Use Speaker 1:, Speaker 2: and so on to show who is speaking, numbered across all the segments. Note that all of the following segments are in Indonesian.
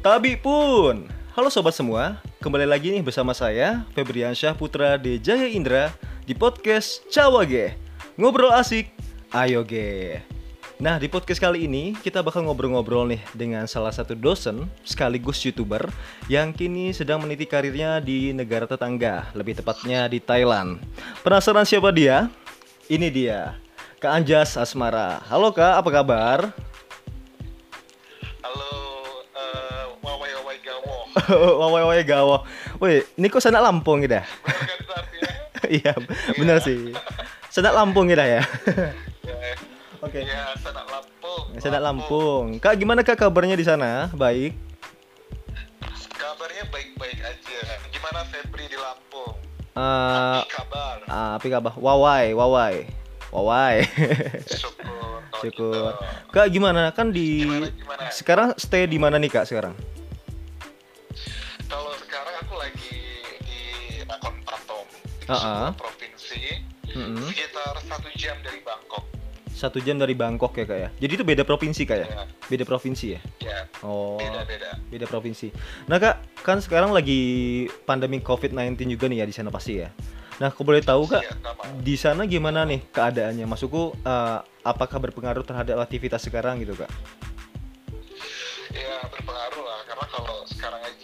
Speaker 1: Tabi pun. Halo sobat semua, kembali lagi nih bersama saya Febriansyah Putra de Jaya Indra di podcast Cawage. Ngobrol asik, ayo ge. Nah, di podcast kali ini kita bakal ngobrol-ngobrol nih dengan salah satu dosen sekaligus YouTuber yang kini sedang meniti karirnya di negara tetangga, lebih tepatnya di Thailand. Penasaran siapa dia? Ini dia, Kak Anjas Asmara. Halo Kak, apa kabar?
Speaker 2: wawai gawo.
Speaker 1: Woi, ini kok sanak Lampung gitu ya?
Speaker 2: Kan itu artinya?
Speaker 1: Iya, benar sih. Sanak Lampung gitu ya.
Speaker 2: Ya,
Speaker 1: Oke.
Speaker 2: ya, Sanak Lampung.
Speaker 1: Sanak Lampung. Kak, gimana Kak kabarnya di sana? Baik.
Speaker 2: Kabarnya baik-baik aja. Gimana Febri di Lampung?
Speaker 1: Eh,
Speaker 2: Apa kabar?
Speaker 1: ah, apa kabar? Wawai, wawai. Wawai.
Speaker 2: Syukur. kalau
Speaker 1: Syukur.
Speaker 2: gitu.
Speaker 1: Kak, gimana? Kan di
Speaker 2: Gimana, gimana?
Speaker 1: sekarang stay di mana nih Kak sekarang?
Speaker 2: Di
Speaker 1: Ah,
Speaker 2: sebuah
Speaker 1: ah.
Speaker 2: provinsi,
Speaker 1: Mm-mm.
Speaker 2: sekitar satu jam dari Bangkok.
Speaker 1: Satu jam dari Bangkok ya Kak ya. Jadi itu beda provinsi Kak ya?
Speaker 2: Ya,
Speaker 1: Beda provinsi ya?
Speaker 2: ya
Speaker 1: Oh.
Speaker 2: beda-beda.
Speaker 1: beda provinsi. Nah kak, kan sekarang lagi pandemi COVID-19 juga nih ya di sana pasti ya. Nah, aku boleh tahu kak,
Speaker 2: Iya, sama.
Speaker 1: di sana gimana nih keadaannya? Maksudku, eh, apakah berpengaruh terhadap aktivitas sekarang gitu kak?
Speaker 2: Ya berpengaruh lah karena kalau sekarang aja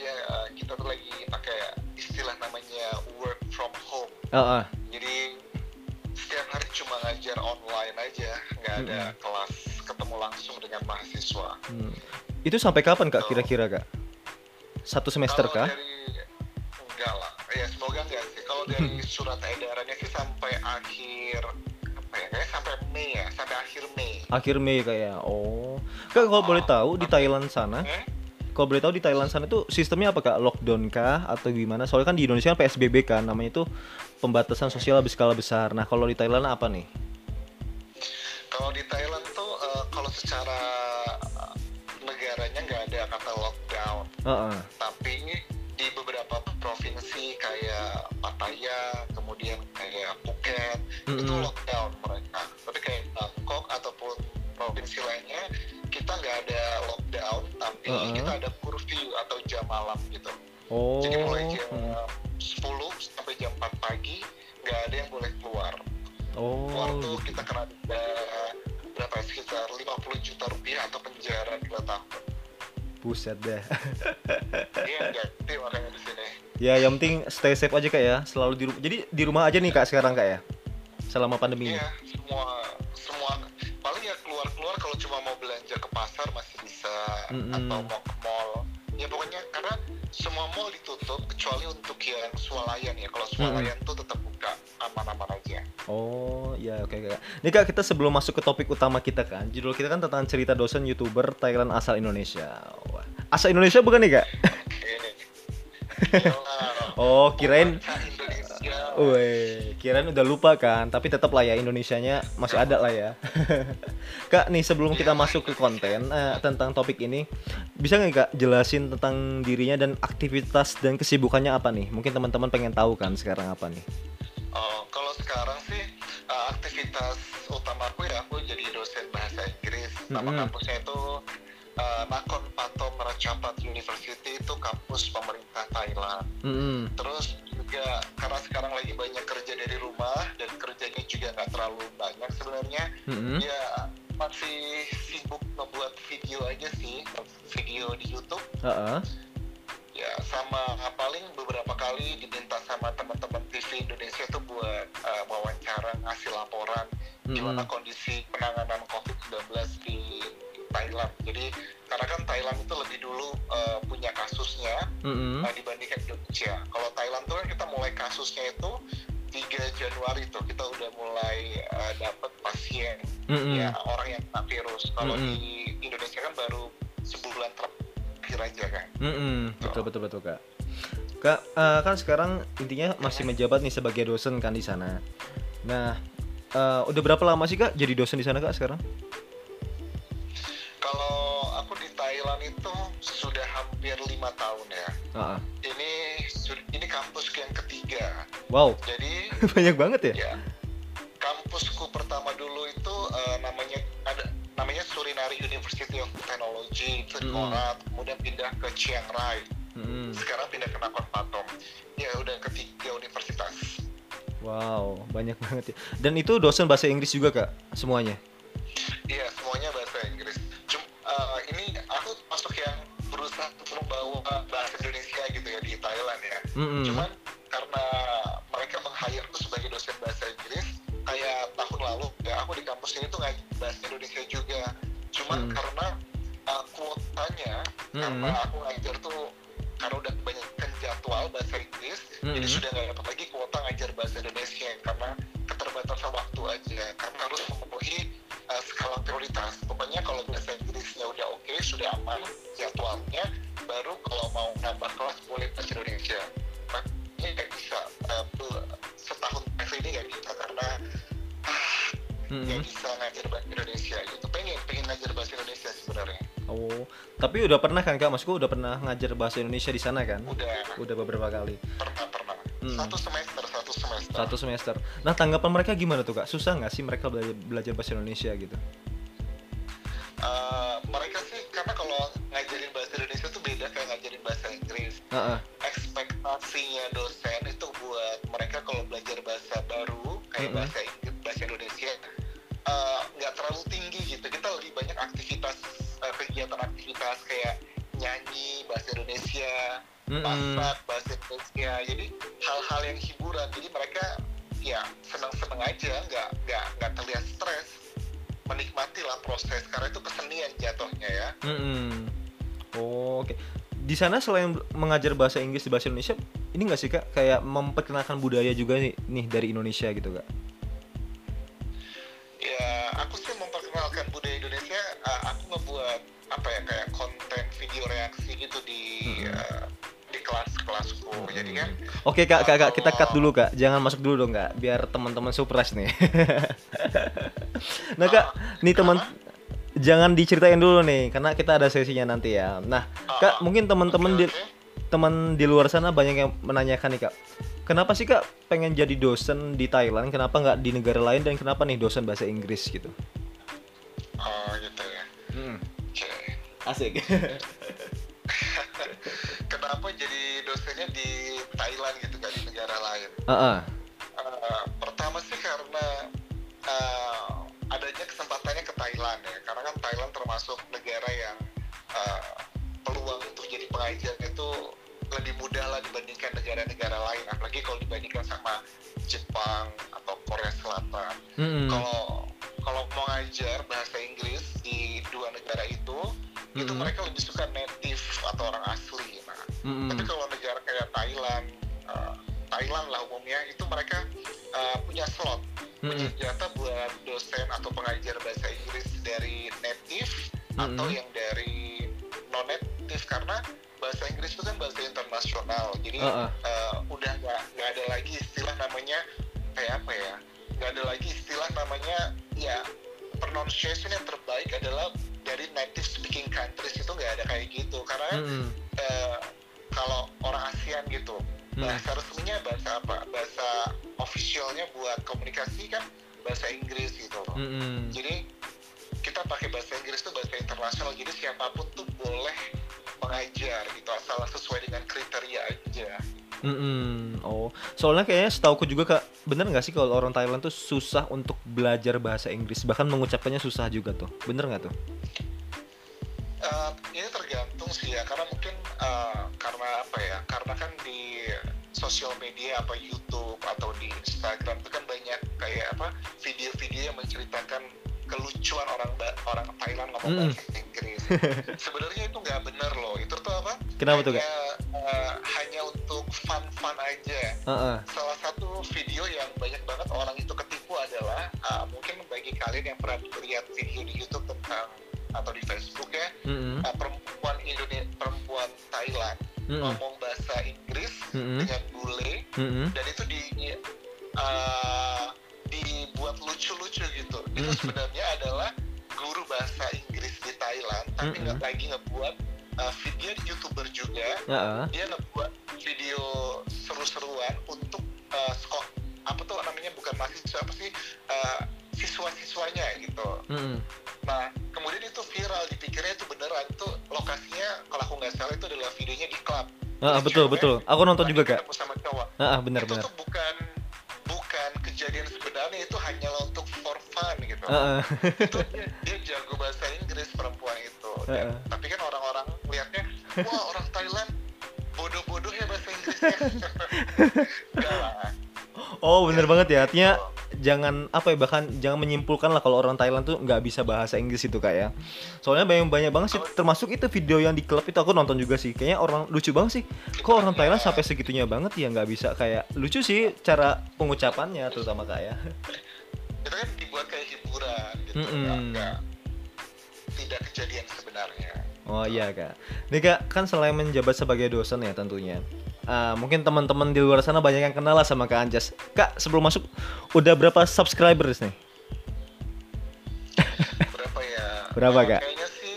Speaker 1: Ah, ah.
Speaker 2: Jadi setiap hari cuma ngajar online aja, nggak ada kelas ketemu langsung dengan mahasiswa.
Speaker 1: Hmm. Itu sampai kapan kak kira-kira kak? Satu semester
Speaker 2: dari enggak lah, ya semoga enggak sih. Kalau dari surat edarannya sih sampai akhir apa ya? Kayaknya sampai Mei ya, sampai akhir Mei.
Speaker 1: Akhir Mei kayak. Oh, kak kalau boleh tahu di Thailand sana,
Speaker 2: Eh?
Speaker 1: Kalau boleh tahu di Thailand sana itu sistemnya apa kak? Lockdown kah atau gimana? Soalnya kan di Indonesia kan PSBB kan, namanya itu pembatasan sosial berskala besar. Nah kalau di Thailand apa nih?
Speaker 2: Kalau di Thailand tuh eh, kalau secara eh, negaranya nggak ada kata lockdown,
Speaker 1: Ah, ah.
Speaker 2: tapi di beberapa provinsi kayak Pattaya, kemudian kayak Phuket itu
Speaker 1: Mm-mm.
Speaker 2: lockdown mereka. Tapi kayak Bangkok ataupun provinsi lainnya kita nggak ada lockdown, tapi
Speaker 1: Uh-uh.
Speaker 2: kita ada curfew atau jam malam gitu.
Speaker 1: Oh.
Speaker 2: Jadi mulai jam
Speaker 1: hmm.
Speaker 2: 10 sampai jam 4 pagi nggak ada yang boleh keluar.
Speaker 1: Oh.
Speaker 2: Keluar tuh kita kena denda berapa ya, sekitar 50 juta rupiah atau penjara 2 tahun.
Speaker 1: Buset deh.
Speaker 2: Iya ganti makanya di sini.
Speaker 1: ya, yang penting stay safe aja kak ya. Selalu di rumah. Jadi di rumah aja nih kak sekarang kak ya. Selama pandemi.
Speaker 2: Iya, bisa
Speaker 1: Mm-mm.
Speaker 2: atau mau ke mall. Ya pokoknya karena semua mall ditutup kecuali untuk yang swalayan ya. Kalau swalayan tuh tetap buka aman-aman aja.
Speaker 1: Oh, ya oke kak. Nih kak kita sebelum masuk ke topik utama kita kan, judul kita kan tentang cerita dosen youtuber Thailand asal Indonesia. Wah. Asal Indonesia bukan nih kak?
Speaker 2: Gila.
Speaker 1: Oh, kirain. Weh, kirain udah lupa kan, tapi tetap lah ya Indonesianya masih ada lah ya. kak, nih sebelum kita masuk ke konten eh, tentang topik ini, bisa nggak kak jelasin tentang dirinya dan aktivitas dan kesibukannya apa nih? Mungkin teman-teman pengen tahu kan sekarang apa nih?
Speaker 2: Oh, kalau sekarang sih uh, aktivitas utamaku ya aku jadi dosen bahasa Inggris. Nama
Speaker 1: Mm-mm.
Speaker 2: kampusnya itu uh, Nakhon Pathom Ratchapat University itu kampus pemerintah Thailand.
Speaker 1: Mm-mm.
Speaker 2: Terus juga karena sekarang lagi banyak kerja dari rumah dan kerjanya juga nggak terlalu banyak sebenarnya.
Speaker 1: Mm-mm.
Speaker 2: Ya masih sibuk membuat video aja sih, video di YouTube.
Speaker 1: Ha-ha.
Speaker 2: Ya sama paling beberapa kali diminta sama teman-teman TV Indonesia tuh buat uh, wawancara ngasih laporan gimana
Speaker 1: Mm-mm.
Speaker 2: kondisi penanganan COVID-19 di Thailand. Jadi karena kan Thailand itu lebih dulu uh, punya kasusnya
Speaker 1: Mm-mm.
Speaker 2: uh, dibandingkan Indonesia. Kalau Thailand tuh kan mulai kasusnya itu 3 Januari tuh kita udah mulai uh, dapat pasien
Speaker 1: Mm-mm.
Speaker 2: ya orang yang kena virus. Kalau
Speaker 1: Mm-mm.
Speaker 2: di Indonesia kan baru sebulan terakhir aja kan.
Speaker 1: Mm-mm, betul betul betul kak. Kak eh, kan sekarang intinya masih menjabat nih sebagai dosen kan di sana. Nah eh, udah berapa lama sih kak jadi dosen di sana kak sekarang?
Speaker 2: Kalau aku di Thailand itu sudah hampir lima tahun ya.
Speaker 1: Ah, ah. Wow
Speaker 2: Jadi
Speaker 1: banyak banget ya.
Speaker 2: ya kampusku pertama dulu itu eh, namanya ada namanya Surin Culinary University of Technology itu di
Speaker 1: Mm.
Speaker 2: Korat, kemudian pindah ke Chiang Rai,
Speaker 1: Mm-mm.
Speaker 2: sekarang pindah ke Nakhon Pathom. Ya udah ketiga universitas.
Speaker 1: Wow, banyak banget ya. Dan itu dosen bahasa Inggris juga kak, semuanya.
Speaker 2: Iya semuanya bahasa Inggris. Cuma eh, ini aku masuk yang berusaha untuk membawa bahasa Indonesia gitu ya di Thailand ya.
Speaker 1: Mm-mm.
Speaker 2: Cuman kuotanya,
Speaker 1: Mm-mm.
Speaker 2: karena aku ngajar tuh karena udah kebanyakan jadwal bahasa Inggris, jadi
Speaker 1: Mm-mm.
Speaker 2: sudah nggak dapat lagi kuota ngajar bahasa Indonesia karena keterbatasan waktu aja. Karena harus memenuhi uh, skala prioritas. Pokoknya kalau bahasa Inggrisnya udah oke, sudah aman jadwalnya, baru kalau mau nambah kelas boleh bahasa Indonesia. Makanya nggak bisa uh, setahun tes ini nggak bisa karena
Speaker 1: Mm-mm.
Speaker 2: nggak bisa ngajar bahasa Indonesia gitu. Pengen pengen ngajar bahasa Indonesia sebenarnya.
Speaker 1: Oh, tapi udah pernah kan kak? Maksudku udah pernah ngajar bahasa Indonesia di sana kan?
Speaker 2: Udah
Speaker 1: Udah beberapa kali.
Speaker 2: pernah pernah.
Speaker 1: Hmm.
Speaker 2: Satu semester satu semester.
Speaker 1: Satu semester. Nah tanggapan mereka gimana tuh kak? Susah nggak sih mereka belajar, belajar bahasa Indonesia gitu?
Speaker 2: Uh, mereka sih karena kalau ngajarin bahasa Indonesia tuh beda kayak ngajarin bahasa Inggris.
Speaker 1: Heeh.
Speaker 2: ekspektasinya dosen itu buat mereka kalau belajar bahasa baru kayak
Speaker 1: Mm-mm.
Speaker 2: bahasa Inggris bahasa Indonesia eh, nggak terlalu tinggi gitu kita lebih banyak aktivitas eh, kegiatan aktivitas kayak nyanyi bahasa Indonesia
Speaker 1: Mm-mm.
Speaker 2: masak bahasa Indonesia jadi hal-hal yang hiburan jadi mereka ya senang-senang aja nggak nggak nggak terlihat stres menikmati lah proses karena itu kesenian jatuhnya ya
Speaker 1: Mm-mm. Oh, oke. Di sana selain mengajar bahasa Inggris di bahasa Indonesia, ini nggak sih kak kayak memperkenalkan budaya juga nih, nih dari Indonesia gitu kak?
Speaker 2: ya aku sih memperkenalkan budaya apa ya kayak konten video reaksi gitu di
Speaker 1: Mm-mm.
Speaker 2: uh, di kelas-kelasku jadi kan
Speaker 1: Oke kak, kak, kak, kita cut dulu kak. Jangan masuk dulu dong kak, biar teman-teman surprise nih. nah kak, nih teman, jangan diceritain dulu nih, karena kita ada sesinya nanti ya. Nah
Speaker 2: Ah,
Speaker 1: kak, mungkin teman-teman
Speaker 2: oke,
Speaker 1: di
Speaker 2: oke.
Speaker 1: teman di luar sana banyak yang menanyakan nih kak. Kenapa sih kak pengen jadi dosen di Thailand? Kenapa nggak di negara lain dan kenapa nih dosen bahasa Inggris gitu?
Speaker 2: oh gitu ya oke
Speaker 1: Asik.
Speaker 2: kenapa jadi dosennya di Thailand gitu gak di negara lain
Speaker 1: Heeh.
Speaker 2: Uh, pertama sih karena uh, adanya kesempatannya ke Thailand ya karena kan Thailand termasuk negara yang uh, peluang untuk jadi pengajar itu lebih mudah lah dibandingkan negara-negara lain apalagi kalau dibandingkan sama Jepang atau Korea Selatan
Speaker 1: Mm-mm.
Speaker 2: kalau kalau mau ngajar bahasa Inggris di dua negara itu itu
Speaker 1: Mm-mm.
Speaker 2: mereka lebih suka native atau orang asli nah
Speaker 1: Mm-mm.
Speaker 2: tapi kalau negara kayak Thailand, uh, Thailand lah umumnya itu mereka uh, punya slot, punya
Speaker 1: Mm-mm.
Speaker 2: jatah buat dosen atau pengajar bahasa Inggris dari native atau
Speaker 1: Mm-mm.
Speaker 2: yang dari non native karena bahasa Inggris itu kan bahasa internasional, jadi
Speaker 1: Heeh.
Speaker 2: uh, udah nggak nggak ada lagi istilah namanya kayak apa ya, nggak ada lagi istilah namanya ya pronunciation yang terbaik adalah dari native speaking countries itu nggak ada kayak gitu karena
Speaker 1: Mm-mm.
Speaker 2: eh, kalau orang ASEAN gitu
Speaker 1: Hmm.
Speaker 2: bahasa resminya bahasa apa bahasa officialnya buat komunikasi kan bahasa Inggris gitu
Speaker 1: Mm-mm.
Speaker 2: jadi kita pakai bahasa Inggris itu bahasa internasional jadi siapa pun tuh boleh mengajar gitu asal sesuai dengan kriteria aja
Speaker 1: Mm-mm. Oh, soalnya kayaknya setauku juga kak, bener nggak sih kalau orang Thailand tuh susah untuk belajar bahasa Inggris, bahkan mengucapkannya susah juga tuh, bener nggak tuh?
Speaker 2: Eh, ini tergantung sih ya karena mungkin eh, karena apa ya karena kan di sosial media apa YouTube atau di Instagram itu kan banyak kayak apa video-video yang menceritakan kelucuan orang orang Thailand ngomong
Speaker 1: Mm.
Speaker 2: bahasa Inggris. Sebenarnya itu nggak benar loh. Itu tuh apa?
Speaker 1: Kenapa tuh kak? Heeh.
Speaker 2: Salah satu video yang banyak banget orang itu ketipu adalah uh, mungkin bagi kalian yang pernah lihat video di YouTube tentang atau di Facebook ya
Speaker 1: Mm-mm.
Speaker 2: uh, perempuan Indonesia perempuan Thailand
Speaker 1: Mm-mm.
Speaker 2: ngomong bahasa Inggris
Speaker 1: Mm-mm.
Speaker 2: dengan bule
Speaker 1: Mm-mm.
Speaker 2: dan itu di uh, dibuat lucu-lucu gitu itu
Speaker 1: Mm.
Speaker 2: sebenarnya adalah guru bahasa Inggris di Thailand tapi nggak lagi ngebuat uh, video di youtuber juga
Speaker 1: Heeh.
Speaker 2: dia ngebuat video seru-seruan untuk uh, skor apa tuh namanya bukan mahasiswa apa sih uh, siswa-siswanya gitu
Speaker 1: Mm-mm.
Speaker 2: nah kemudian itu viral dipikirnya itu beneran itu lokasinya kalau aku nggak salah itu adalah videonya di klub
Speaker 1: Ah, betul
Speaker 2: cewek
Speaker 1: betul. Aku nonton juga kak.
Speaker 2: sama cowok
Speaker 1: Ah, ah, benar
Speaker 2: itu
Speaker 1: benar.
Speaker 2: tuh bukan bukan kejadian sebenarnya itu hanyalah untuk for fun gitu
Speaker 1: Ah, ah.
Speaker 2: itu dia, dia jago bahasa Inggris perempuan itu Dan-
Speaker 1: Heeh.
Speaker 2: tapi kan orang-orang lihatnya wah orang Thailand bodoh-bodoh ya bahasa Inggrisnya.
Speaker 1: Oh bener banget ya. Artinya jangan apa ya bahkan jangan menyimpulkan lah kalau orang Thailand tuh nggak bisa bahasa Inggris itu kak ya. Soalnya banyak banyak banget sih. Termasuk itu video yang di klub itu aku nonton juga sih. Kayaknya orang lucu banget sih. Kok orang Thailand sampai segitunya banget ya nggak bisa kayak lucu sih cara pengucapannya terutama kak ya.
Speaker 2: itu kan dibuat kayak hiburan gitu nggak nggak- tidak kejadian sebenarnya
Speaker 1: Oh iya kak. Nih kak kan selain menjabat sebagai dosen ya tentunya. Ah, mungkin teman-teman di luar sana banyak yang kenal lah sama Kak Anjas. Kak sebelum masuk udah berapa subscribers nih?
Speaker 2: berapa ya
Speaker 1: Berapa,
Speaker 2: Eh,
Speaker 1: Kak?
Speaker 2: kayaknya sih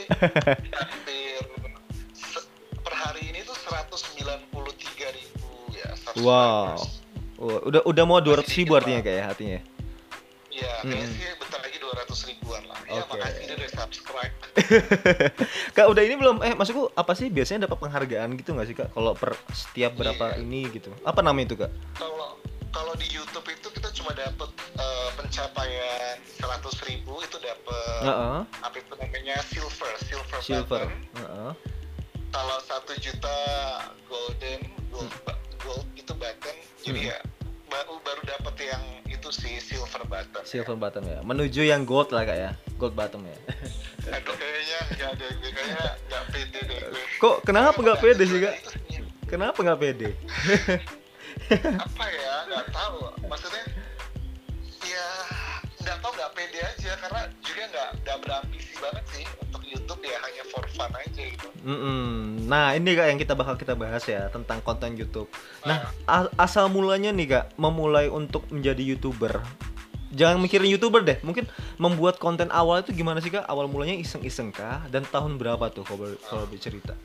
Speaker 2: hampir per hari ini tuh 193 ribu ya subscribers.
Speaker 1: Wow. Oh, udah udah mau 200 ribu artinya kak ya artinya.
Speaker 2: Iya, kayaknya
Speaker 1: Mm-mm.
Speaker 2: sih
Speaker 1: Kak udah ini belum eh maksudku apa sih biasanya dapat penghargaan gitu nggak sih kak kalau per setiap berapa
Speaker 2: Iya.
Speaker 1: ini gitu apa nama itu kak
Speaker 2: Kalau kalau di YouTube itu kita cuma dapat eh, pencapaian 100 ribu itu dapat
Speaker 1: Heeh.
Speaker 2: apa itu namanya silver, silver,
Speaker 1: silver
Speaker 2: button.
Speaker 1: Heeh.
Speaker 2: Kalau satu juta golden, gold, ba- gold itu button. Jadi
Speaker 1: Hmm.
Speaker 2: ya baru baru dapat yang itu sih silver button.
Speaker 1: silver button ya menuju yang gold lah kak ya gold button ya
Speaker 2: Aduh kayaknya nggak ada, kayaknya nggak pede deh
Speaker 1: kok kenapa nggak pede sih kak? kenapa nggak pede?
Speaker 2: Apa ya? Nggak tahu. Maksudnya ya nggak tahu nggak pede aja. Karena juga nggak nggak berambisi banget sih untuk YouTube ya. Hanya for fun aja gitu.
Speaker 1: Mm-mm. Nah ini kak yang kita bakal kita bahas ya tentang konten YouTube. Nah. a- asal mulanya nih kak memulai untuk menjadi youtuber. Jangan mikirin youtuber deh. Mungkin membuat konten awal itu gimana sih kak? Awal mulanya iseng-iseng kah? Dan tahun berapa tuh kalau kalau bercerita?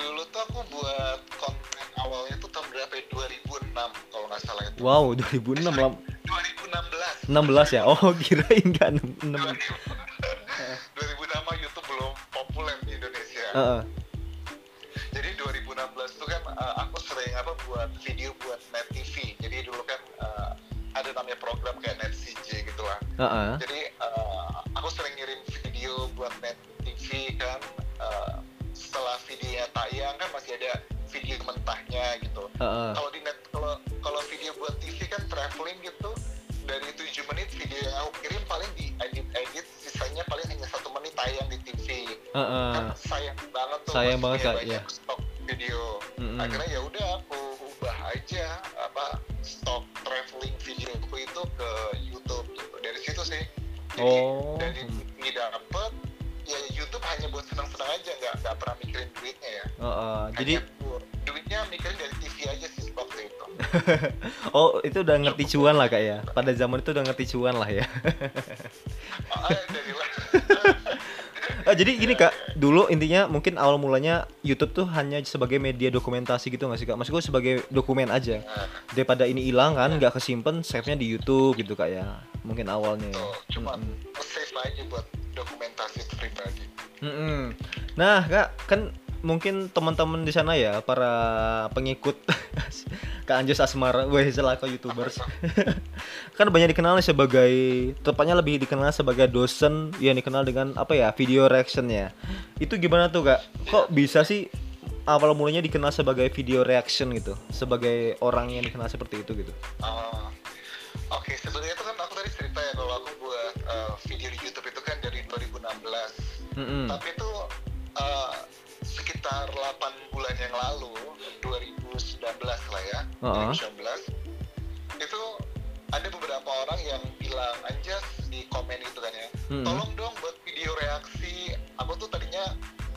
Speaker 2: dulu tuh aku buat konten awalnya tuh tahun berapa ya 2006 kalau nggak salah itu
Speaker 1: Wow 2006 lam-
Speaker 2: 2016
Speaker 1: 16 ya? Oh kirain kan 6
Speaker 2: 2006 mah YouTube belum populer di Indonesia
Speaker 1: Heeh.
Speaker 2: jadi
Speaker 1: Heeh.
Speaker 2: jadi eh, aku sering ngirim video buat net TV kan eh, setelah videonya tayang kan masih ada video mentahnya gitu
Speaker 1: Heeh.
Speaker 2: kalau di net kalau kalau video buat TV kan traveling gitu dari 7 menit video yang aku kirim paling di edit edit sisanya paling hanya satu menit tayang di TV
Speaker 1: Heeh.
Speaker 2: kan sayang banget tuh
Speaker 1: Sayang banget, Kak,
Speaker 2: banyak
Speaker 1: iya.
Speaker 2: stok video
Speaker 1: Mm-mm.
Speaker 2: akhirnya ya udah jadi
Speaker 1: Oh.
Speaker 2: dari ini dapet ya YouTube hanya buat senang-senang aja nggak nggak pernah mikirin duitnya ya
Speaker 1: Heeh. Jadi
Speaker 2: Hanya bu- duitnya mikirin dari TV aja sih waktu itu
Speaker 1: oh itu udah ngerti cuan lah kak ya. Pada zaman itu udah ngerti cuan lah ya. jadi gini kak, dulu intinya mungkin awal mulanya YouTube tuh hanya sebagai media dokumentasi gitu nggak sih kak? Maksud gue sebagai dokumen aja. Daripada ini hilang kan, nggak kesimpan, save-nya di YouTube gitu kak ya. Mungkin awalnya. ya.
Speaker 2: Tuh, cuma
Speaker 1: Mm-mm.
Speaker 2: save aja buat dokumentasi pribadi
Speaker 1: Mm-mm. Nah kak, kan mungkin teman-teman di sana ya para pengikut Kak Anjus Asmara, weh selaku youtubers, kan banyak dikenal sebagai tepatnya lebih dikenal sebagai dosen yang dikenal dengan apa ya video reaction ya. Itu gimana tuh kak? Kok bisa sih awal mulanya dikenal sebagai video reaction gitu, sebagai orang yang dikenal seperti itu gitu?
Speaker 2: Ah, Oke, sebenarnya itu kan aku tadi cerita ya kalau aku buat uh, video di YouTube itu kan dari 2016.
Speaker 1: Mm-mm.
Speaker 2: Tapi itu uh, sekitar 8 bulan yang lalu, 2019 lah ya,
Speaker 1: Uh-uh.
Speaker 2: 2019. Itu ada beberapa orang yang bilang anjas di komen itu kan ya.
Speaker 1: Mm-mm.
Speaker 2: Tolong dong buat video reaksi. Aku tuh tadinya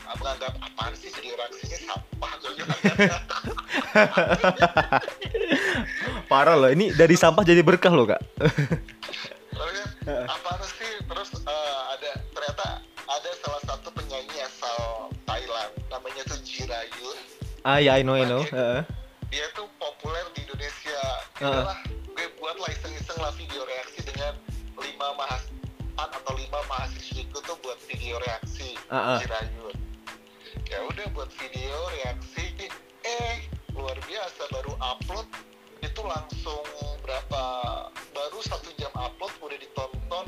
Speaker 2: uh, menganggap apaan sih video reaksinya sampah.
Speaker 1: Parah loh, ini dari sampah jadi berkah loh kak.
Speaker 2: Kan, apaan sih? Terus eh, ada ternyata ada salah satu
Speaker 1: ah ya, I know, I know. Heeh.
Speaker 2: Dia tuh populer di Indonesia.
Speaker 1: Heeh.
Speaker 2: Itulah gue buat lah iseng-iseng lah video reaksi dengan lima mahasiswa atau lima mahasiswiku tuh buat video reaksi
Speaker 1: Ah, ah.
Speaker 2: Jirayut ya udah buat video reaksi eh luar biasa baru upload itu langsung berapa baru satu jam upload udah ditonton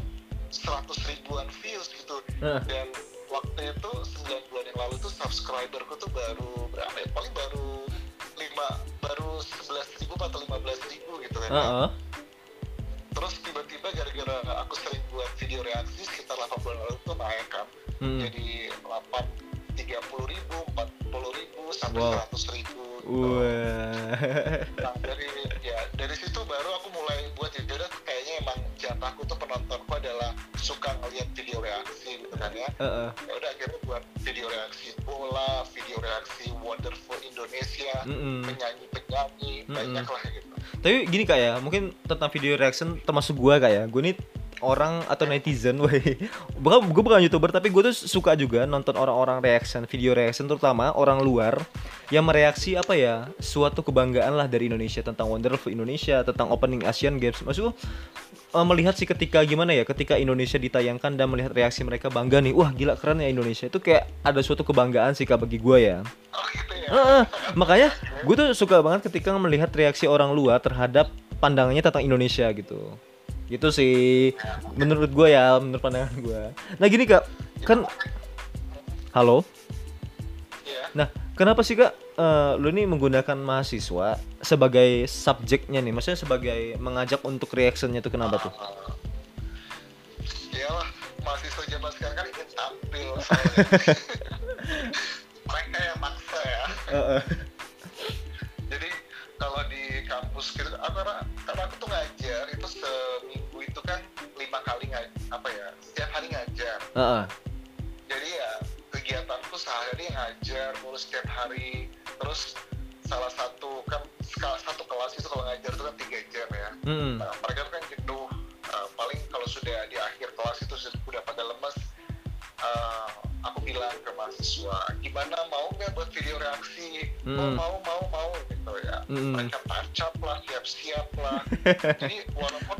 Speaker 2: 100 ribuan views gitu
Speaker 1: Ah.
Speaker 2: dan
Speaker 1: Heeh.
Speaker 2: ya udah akhirnya buat video reaksi bola video reaksi wonderful Indonesia
Speaker 1: Mm-mm.
Speaker 2: penyanyi penyanyi
Speaker 1: Mm-mm.
Speaker 2: banyak lah gitu
Speaker 1: Tapi gini kak ya, mungkin tentang video reaction termasuk gua kak ya. Gue nih orang atau netizen, woi. Bukan gue bukan youtuber tapi gue tuh suka juga nonton orang-orang reaction, video reaction terutama orang luar yang mereaksi apa ya suatu kebanggaan lah dari Indonesia tentang Wonderful Indonesia, tentang opening Asian Games. Maksud eh, melihat sih ketika gimana ya, ketika Indonesia ditayangkan dan melihat reaksi mereka bangga nih, wah gila keren ya Indonesia itu kayak ada suatu kebanggaan sih kak bagi gue ya.
Speaker 2: oh gitu ya
Speaker 1: Heeh, makanya gue tuh suka banget ketika melihat reaksi orang luar terhadap pandangannya tentang Indonesia gitu. Gitu sih menurut gue ya, menurut pandangan gue. Nah gini kak, kan halo.
Speaker 2: ya
Speaker 1: Nah kenapa sih kak? Eh, lu nih menggunakan mahasiswa sebagai subjeknya nih? Maksudnya sebagai mengajak untuk reactionnya tuh kenapa tuh?
Speaker 2: ya lah mahasiswa zaman sekarang kan ingin tampil. Mereka yang maksa ya. Jadi kalau di kampus gitu karena, karena aku tuh ngajar itu seminggu itu kan lima kali ngajar apa ya setiap hari ngajar sehari ngajar mulai setiap hari. Terus salah satu kan salah satu kelas itu kalau ngajar itu kan tiga jam ya.
Speaker 1: Mm-mm.
Speaker 2: nah, mereka kan jenuh. Uh, paling kalau sudah di akhir kelas itu sudah udah pada lemes uh, aku bilang ke mahasiswa gimana mau nggak buat video reaksi? Oh,
Speaker 1: Mm.
Speaker 2: mau mau mau gitu ya.
Speaker 1: Mm-mm.
Speaker 2: mereka tancap lah siap-siap lah. Jadi walaupun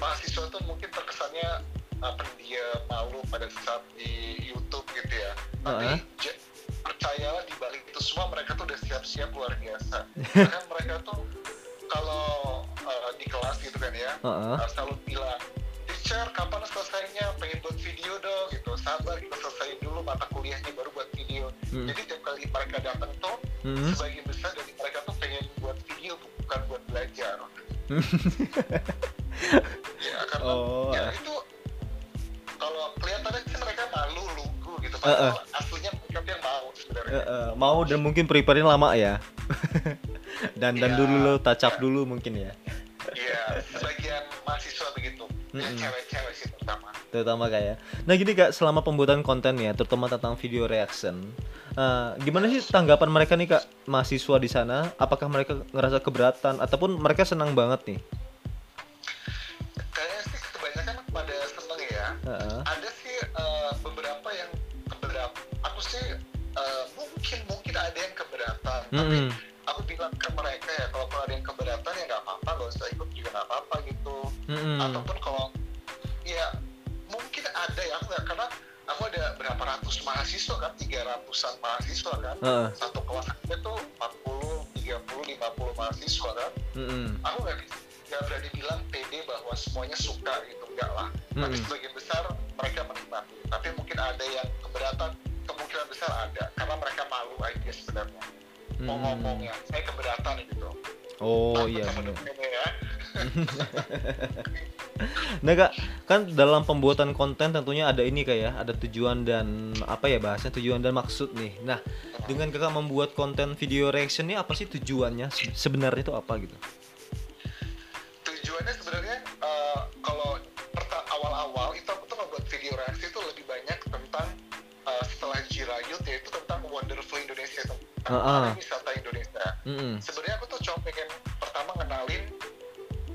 Speaker 2: mahasiswa tuh mungkin terkesannya uh, pendiam malu pada saat di YouTube gitu ya tapi
Speaker 1: Uh-huh.
Speaker 2: j- percayalah di balik itu semua mereka tuh udah siap-siap luar biasa bahkan mereka tuh kalau uh, di kelas gitu kan ya uh, selalu bilang teacher kapan selesainya pengen buat video dong gitu sabar kita selesai dulu mata kuliahnya baru buat video
Speaker 1: Mm.
Speaker 2: jadi tiap kali mereka datang tuh
Speaker 1: Mm.
Speaker 2: sebagian besar dari mereka tuh pengen buat video bukan buat belajar ya karena
Speaker 1: Oh.
Speaker 2: ya itu
Speaker 1: eh.
Speaker 2: padahal aslinya tuh yang mau sebenarnya
Speaker 1: Eh, eh, mau dan mungkin prepare lama ya. dan dan
Speaker 2: Iya.
Speaker 1: dulu lo up dulu mungkin ya.
Speaker 2: Iya, sebagian mahasiswa begitu ya
Speaker 1: Mm-mm.
Speaker 2: cewek-cewek sih terutama
Speaker 1: terutama kayak nah gini kak selama pembuatan konten ya terutama tentang video reaction eh, gimana sih tanggapan mereka nih kak mahasiswa di sana apakah mereka ngerasa keberatan ataupun mereka senang banget nih
Speaker 2: keberatan tapi
Speaker 1: Mm-mm.
Speaker 2: aku bilang ke mereka ya kalau ada yang keberatan ya nggak apa-apa nggak usah ikut juga nggak apa-apa gitu
Speaker 1: Mm-mm.
Speaker 2: ataupun kalau ya mungkin ada ya aku nggak karena aku ada berapa ratus mahasiswa kan tiga ratusan mahasiswa kan
Speaker 1: Heeh.
Speaker 2: satu kelas itu 40 30 50 mahasiswa kan
Speaker 1: Mm-mm.
Speaker 2: aku nggak nggak berani bilang pede bahwa semuanya suka gitu enggak lah tapi
Speaker 1: Mm-mm.
Speaker 2: sebagian besar mereka menikmati tapi mungkin ada yang keberatan kemungkinan besar ada karena mereka malu aja sebenarnya mau
Speaker 1: Mm-mm.
Speaker 2: ngomongnya saya keberatan gitu
Speaker 1: oh
Speaker 2: Takut
Speaker 1: iya
Speaker 2: dosennya ya
Speaker 1: Nah kak, kan dalam pembuatan konten tentunya ada ini kayak ada tujuan dan apa ya bahasanya tujuan dan maksud nih. Nah dengan kakak membuat konten video reaction ini apa sih tujuannya Se- sebenarnya itu apa gitu?
Speaker 2: tujuannya sebenarnya eh, kalau awal-awal itu aku tuh membuat video reaksi itu lebih banyak tentang eh, setelah Jirayut yaitu tentang Wonderful Indonesia tentang
Speaker 1: Ah, ah.
Speaker 2: wisata
Speaker 1: Mm-mm.
Speaker 2: sebenarnya aku tuh cuma pengen pertama ngenalin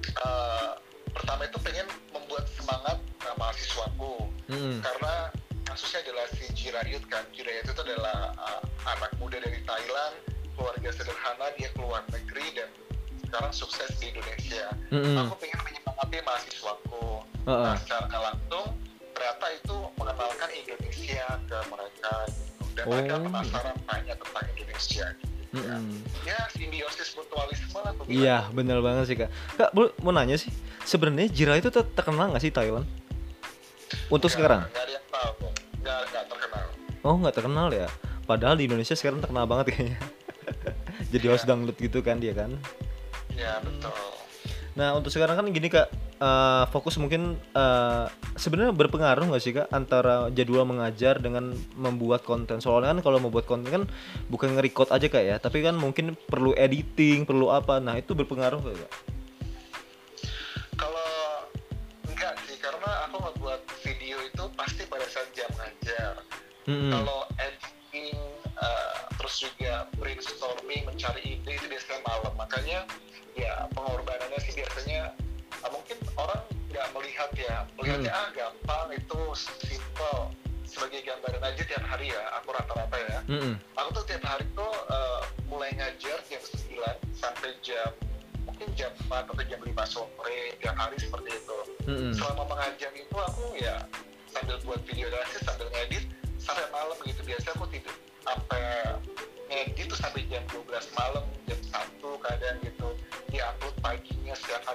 Speaker 2: eh, pertama itu pengen membuat semangat uh, mahasiswaku
Speaker 1: Mm-mm.
Speaker 2: karena kasusnya adalah si Jirayut kan Jirayut itu adalah uh, anak muda dari Thailand keluarga sederhana dia keluar negeri dan sekarang sukses di Indonesia
Speaker 1: Mm-mm.
Speaker 2: aku pengen menyemangati mahasiswaku
Speaker 1: Heeh.
Speaker 2: nah secara langsung ternyata itu mengenalkan Indonesia dan mereka
Speaker 1: Oh.
Speaker 2: penasaran tanya tentang Indonesia. gitu ya.
Speaker 1: Mm-mm.
Speaker 2: Ya simbiosis mutualisme lah.
Speaker 1: Iya, bener banget sih kak. Kak, bu- mau nanya sih, sebenarnya Jira itu ter- terkenal nggak sih Thailand? Untuk
Speaker 2: Nggak-
Speaker 1: sekarang?
Speaker 2: nggak ada yang tahu, nggak nggak terkenal.
Speaker 1: Oh, nggak terkenal ya. Padahal di Indonesia sekarang terkenal banget kayaknya. Jadi
Speaker 2: Iya.
Speaker 1: host dangdut gitu kan dia kan.
Speaker 2: Ya betul.
Speaker 1: Nah, untuk sekarang kan gini kak, eh, fokus mungkin eh, sebenarnya berpengaruh nggak sih kak antara jadwal mengajar dengan membuat konten? Soalnya kan kalau membuat konten kan bukan nge-record aja kak ya, tapi kan mungkin perlu editing, perlu apa. Nah, itu berpengaruh nggak kak?
Speaker 2: Kalau enggak sih, karena aku ngebuat video itu pasti pada saat jam ngajar.
Speaker 1: Mm-mm.
Speaker 2: Kalau editing, eh, terus juga brainstorming, mencari ide itu biasanya malam. Makanya ya pengorbanannya sih biasanya mungkin orang nggak melihat ya, melihatnya ah gampang itu simple sebagai gambaran aja tiap hari ya. Aku rata-rata ya.
Speaker 1: Mm-mm.
Speaker 2: Aku tuh tiap hari tuh eh, mulai ngajar jam 9 sampai jam mungkin jam 4 atau jam 5 sore tiap hari seperti itu
Speaker 1: Mm-mm.
Speaker 2: selama mengajar itu aku ya sambil buat video durasi sambil ngedit sampai malam gitu biasa aku tidur sampai ngedit tuh sampai jam 12 malam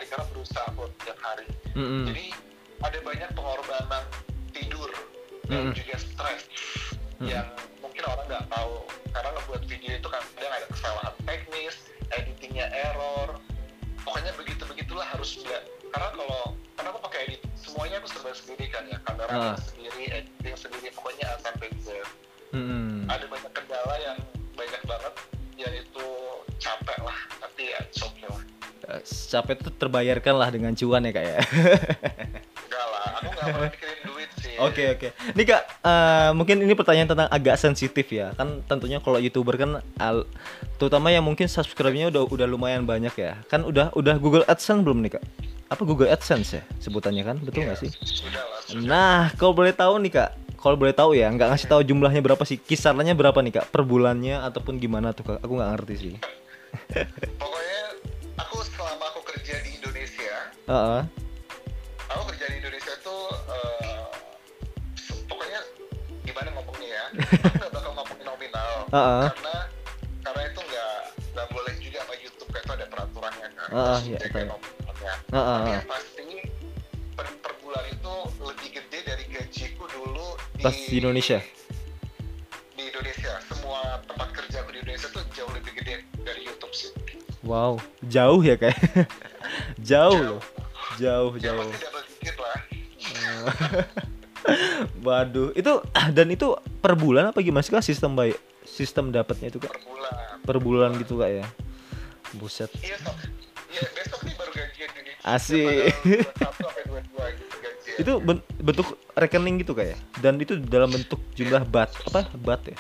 Speaker 2: hari karena berusaha upload setiap hari
Speaker 1: Mm-mm.
Speaker 2: jadi ada banyak pengorbanan tidur dan
Speaker 1: Mm-mm.
Speaker 2: juga stres
Speaker 1: Mm-mm.
Speaker 2: yang mungkin orang nggak tahu karena ngebuat video itu kadang ada kesalahan teknis editingnya error pokoknya begitu begitulah harus bela- karena kalau karena aku pakai edit semuanya aku serba sendiri kan ya kamera
Speaker 1: Ah.
Speaker 2: sendiri editing sendiri pokoknya A sampai Z
Speaker 1: Mm-mm.
Speaker 2: ada banyak capek
Speaker 1: itu terbayarkan lah dengan cuan ya kak ya.
Speaker 2: enggak lah aku nggak pernah mikirin duit sih
Speaker 1: Oke oke. Nih kak, eh, mungkin ini pertanyaan tentang agak sensitif ya. Kan tentunya kalau youtuber kan, al- terutama yang mungkin subscribe-nya udah udah lumayan banyak ya. Kan udah udah Google AdSense belum nih kak? Apa Google AdSense ya sebutannya kan? Betul nggak sih?
Speaker 2: sudah lah sudah
Speaker 1: Nah, kalau boleh tahu nih kak, kalau boleh tahu ya, nggak ngasih tahu jumlahnya berapa sih? Kisarannya berapa nih kak? Per bulannya ataupun gimana tuh kak? Aku nggak ngerti sih.
Speaker 2: Indonesia
Speaker 1: Heeh.
Speaker 2: aku kerja di Indonesia tuh eh, se- pokoknya gimana ngomongnya ya aku nggak bakal ngomongin nominal
Speaker 1: Heeh.
Speaker 2: karena karena itu nggak nggak boleh juga sama YouTube kayak itu ada peraturannya kan
Speaker 1: Heeh,
Speaker 2: Harus
Speaker 1: iya, tahu.
Speaker 2: nominalnya
Speaker 1: Heeh,
Speaker 2: tapi
Speaker 1: heeh.
Speaker 2: yang pasti per, per bulan itu lebih gede dari gajiku dulu di
Speaker 1: Pas di Indonesia?
Speaker 2: di Indonesia semua tempat kerja aku di Indonesia tuh jauh lebih gede dari YouTube sih
Speaker 1: Wow, jauh ya kak? jauh loh, jauh jauh.
Speaker 2: digit lah
Speaker 1: Waduh, itu dan itu per bulan apa gimana sih kak sistem baik sistem dapatnya itu kak
Speaker 2: per bulan
Speaker 1: per bulan gitu kak ya? Buset.
Speaker 2: Iya, so. Iya, besok nih baru gajian ini.
Speaker 1: Asik.
Speaker 2: Tanggal 21 sampai 22 gitu.
Speaker 1: Itu ben- bentuk rekening gitu kak ya? Dan itu dalam bentuk jumlah bat apa bat ya?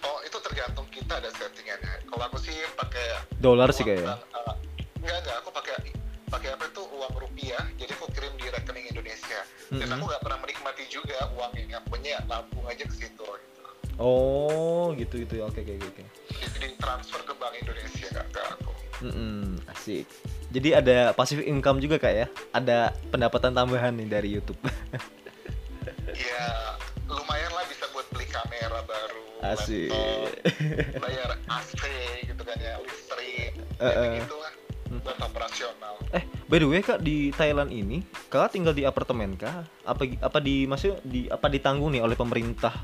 Speaker 2: Oh, itu tergantung kita ada settingannya. Kalau aku sih pakai
Speaker 1: Dolar sih kak ya?
Speaker 2: eh, enggak, enggak, aku pakai pakai apa rupiah. Jadi aku kirim di rekening Indonesia. Dan
Speaker 1: Mm-mm.
Speaker 2: aku nggak pernah menikmati juga uang yang punya nabung aja ke situ gitu.
Speaker 1: Oh gitu gitu ya oke oke oke.
Speaker 2: Jadi transfer ke bank Indonesia ke aku.
Speaker 1: Mm-mm, asik. Jadi ada passive income juga kak ya? Ada pendapatan tambahan nih dari YouTube.
Speaker 2: Ya lumayan lah bisa buat beli kamera baru,
Speaker 1: Asik.
Speaker 2: laptop, bayar AC gitu kan ya, listrik,
Speaker 1: Eh, eh.
Speaker 2: gitu lah Operasional.
Speaker 1: Eh, by the way kak di Thailand ini, kakak tinggal di apartemen kah? Apa apa di maksudnya di apa ditanggung nih oleh pemerintah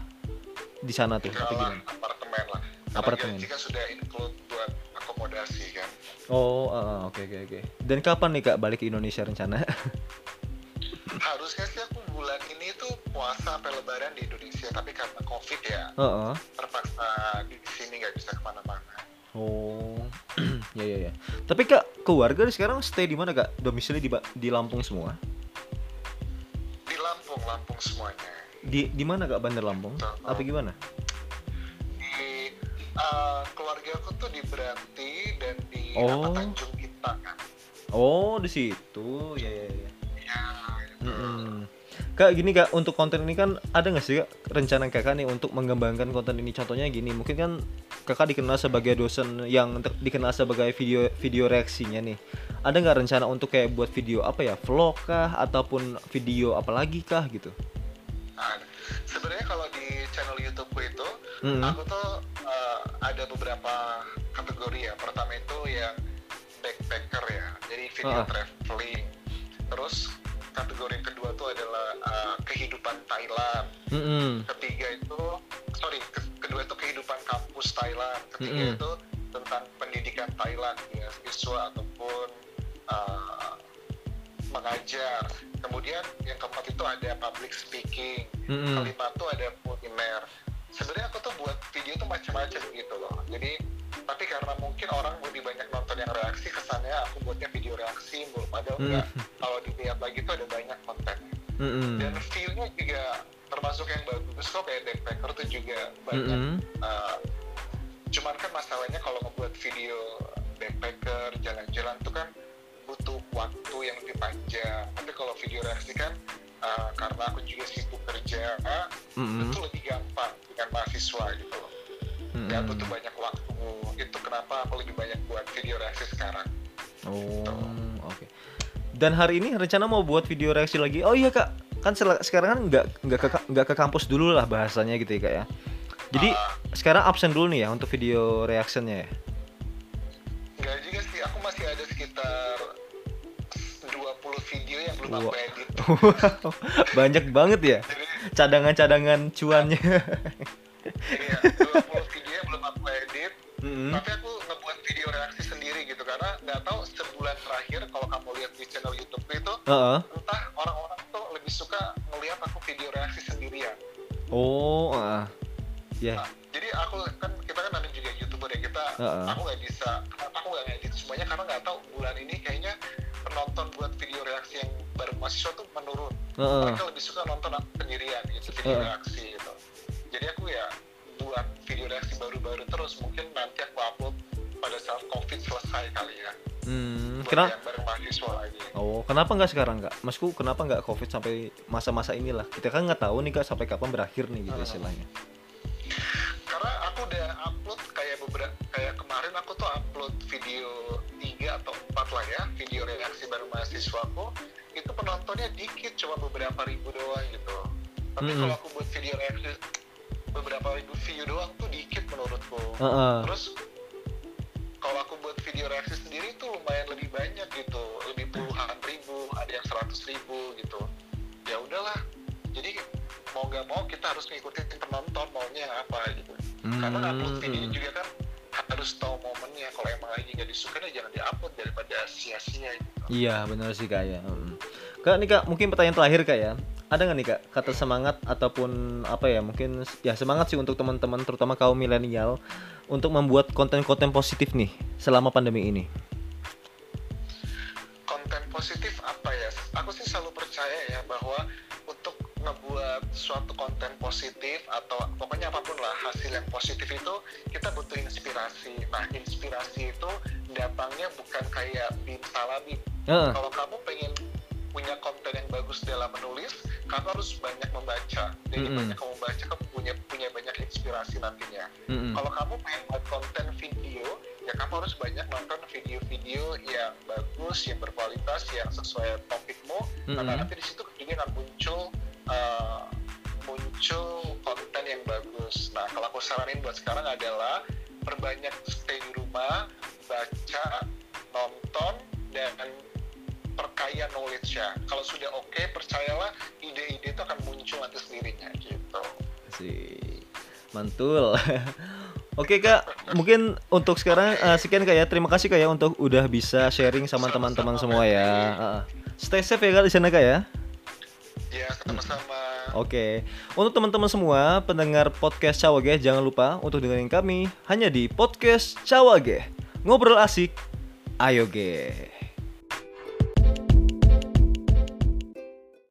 Speaker 1: di sana tuh? Apa
Speaker 2: Enggak
Speaker 1: gimana?
Speaker 2: apartemen lah. Karena
Speaker 1: Apartemen.
Speaker 2: gaji kan sudah include buat akomodasi kan.
Speaker 1: Oh, ah, ah, oke oke oke. Dan kapan nih kak balik ke Indonesia rencana?
Speaker 2: Harusnya sih aku bulan ini tuh puasa sampai lebaran di Indonesia, tapi karena covid ya
Speaker 1: Heeh.
Speaker 2: terpaksa di sini nggak bisa ke mana-mana.
Speaker 1: Oh, ya ya ya. Tapi kak keluarga sekarang stay di mana kak? Domisili di di Lampung semua?
Speaker 2: Di Lampung, Lampung semuanya.
Speaker 1: Di di mana kak Bandar Lampung? Apa gimana?
Speaker 2: Di uh, keluarga aku tuh di Beranti dan di
Speaker 1: Oh.
Speaker 2: apa, Tanjung kan.
Speaker 1: Oh di situ, ya ya ya.
Speaker 2: Ya, gitu.
Speaker 1: Mm-mm. Kak gini kak untuk konten ini kan ada nggak sih kak rencana kakak nih untuk mengembangkan konten ini contohnya gini mungkin kan kakak dikenal sebagai dosen yang dikenal sebagai video video reaksinya nih ada nggak rencana untuk kayak buat video apa ya vlog kah ataupun video apa lagi kah gitu
Speaker 2: Nah, sebenarnya kalau di channel YouTubeku itu,
Speaker 1: Mm-mm.
Speaker 2: aku tuh uh, ada beberapa kategori ya. Pertama itu yang backpacker ya, jadi video
Speaker 1: Ah.
Speaker 2: traveling. Terus kategori yang kedua tuh adalah uh, kehidupan Thailand.
Speaker 1: Mm-mm.
Speaker 2: Ketiga itu, sorry, ke- kedua itu kehidupan kampus Thailand. Ketiga
Speaker 1: Mm-mm.
Speaker 2: itu tentang pendidikan Thailand, ya siswa ataupun uh, mengajar. Kemudian yang keempat itu ada public speaking.
Speaker 1: Mm-mm.
Speaker 2: kelima tuh ada kuliner sebenarnya aku tuh buat video tuh macam-macam gitu loh jadi tapi karena mungkin orang lebih banyak nonton yang reaksi kesannya aku buatnya video reaksi mulu padahal
Speaker 1: Hmm.
Speaker 2: enggak kalau dilihat lagi tuh ada banyak konten
Speaker 1: Mm-mm.
Speaker 2: dan view-nya juga termasuk yang bagus kok kayak backpacker tuh juga banyak
Speaker 1: Mm-mm.
Speaker 2: Uh, cuman kan masalahnya kalau ngebuat video backpacker jalan-jalan tuh kan butuh waktu yang lebih panjang tapi kalau video reaksi kan uh, karena aku juga sibuk kerja
Speaker 1: Mm-mm.
Speaker 2: itu lebih gampang dengan mahasiswa gitu loh nggak butuh banyak waktu itu kenapa aku lebih banyak buat video reaksi sekarang
Speaker 1: Oh, oke. Dan hari ini rencana mau buat video reaksi lagi. Oh iya kak, kan sekarang kan nggak nggak ke nggak ke kampus dulu lah bahasanya gitu ya kak ya. Jadi
Speaker 2: Ah,
Speaker 1: sekarang absen dulu nih ya untuk video reactionnya ya.
Speaker 2: nggak juga sih 20 video yang belum aku
Speaker 1: Wah.
Speaker 2: edit
Speaker 1: Wow, banyak banget ya cadangan-cadangan cuannya.
Speaker 2: jadi ya, 20 video yang belum aku edit
Speaker 1: Mm-mm.
Speaker 2: tapi aku ngebuat video reaksi sendiri gitu karena nggak tahu sebulan terakhir kalau kamu lihat di channel YouTube itu
Speaker 1: Heeh.
Speaker 2: entah orang-orang tuh lebih suka melihat aku video reaksi sendirian
Speaker 1: Oh, ah. ya.
Speaker 2: Nah, jadi aku kan kita kan ada juga youtuber ya kita
Speaker 1: Heeh.
Speaker 2: aku nggak bisa aku nggak ngedit semuanya karena nggak tahu bulan ini kayaknya penonton buat video reaksi yang baru mahasiswa tuh menurun
Speaker 1: Heeh.
Speaker 2: mereka lebih suka nonton aku sendirian gitu video
Speaker 1: Heeh.
Speaker 2: reaksi gitu jadi aku ya buat video reaksi baru-baru terus mungkin nanti aku upload pada saat covid selesai kali ya
Speaker 1: Hmm,
Speaker 2: buat
Speaker 1: kenapa?
Speaker 2: mahasiswa lagi
Speaker 1: Oh, kenapa nggak sekarang kak? Masku, kenapa nggak covid sampai masa-masa inilah? Kita kan nggak tahu nih kak sampai kapan berakhir nih gitu istilahnya.
Speaker 2: karena aku udah tiga atau empat lah ya video reaksi baru mahasiswaku itu penontonnya dikit cuma beberapa ribu doang gitu tapi
Speaker 1: Mm-mm.
Speaker 2: kalau aku buat video reaksi beberapa ribu view doang tuh dikit menurutku
Speaker 1: Heeh.
Speaker 2: terus kalau aku buat video reaksi sendiri tuh lumayan lebih banyak gitu lebih puluhan ribu ada yang seratus ribu gitu ya udahlah jadi mau nggak mau kita harus ngikutin penonton maunya apa gitu karena upload video
Speaker 1: Hmm.
Speaker 2: juga kan harus tahu momennya kalau emang lagi nggak disuka ya jangan diupload daripada sia-sia gitu
Speaker 1: Iya benar sih kak ya. Hmm. Kak nih kak mungkin pertanyaan terakhir kak ya. Ada nggak nih kak kata semangat ataupun apa ya mungkin ya semangat sih untuk teman-teman terutama kaum milenial untuk membuat konten-konten positif nih selama pandemi ini.
Speaker 2: konten positif apa ya aku sih selalu percaya ya bahwa suatu konten positif atau pokoknya apa pun lah hasil yang positif itu kita butuh inspirasi nah inspirasi itu datangnya bukan kayak salah bim
Speaker 1: Heeh.
Speaker 2: kalau kamu pengen punya konten yang bagus dalam menulis kamu harus banyak membaca jadi
Speaker 1: Mm-mm.
Speaker 2: banyak kamu baca kamu punya punya banyak inspirasi nantinya
Speaker 1: Mm-mm.
Speaker 2: kalau kamu pengen buat konten video ya kamu harus banyak nonton video-video yang bagus yang berkualitas yang sesuai topikmu karena
Speaker 1: Mm-mm.
Speaker 2: nanti di situ juga akan muncul uh, muncul konten yang bagus nah kalau aku saranin buat sekarang adalah perbanyak stay di rumah baca nonton dan perkaya knowledge ya kalau sudah oke percayalah ide-ide itu akan muncul nanti sendirinya gitu
Speaker 1: Si mantul. Oke kak, mungkin untuk sekarang eh, sekian kak ya. Terima kasih kak ya untuk udah bisa sharing sama teman-teman semua ya. Heeh. Stay safe ya kak di sana kak ya.
Speaker 2: ya sama-sama
Speaker 1: Oke, untuk teman-teman semua pendengar podcast Cawage jangan lupa untuk dengerin kami hanya di podcast Cawage. Ngobrol asik, ayo ge.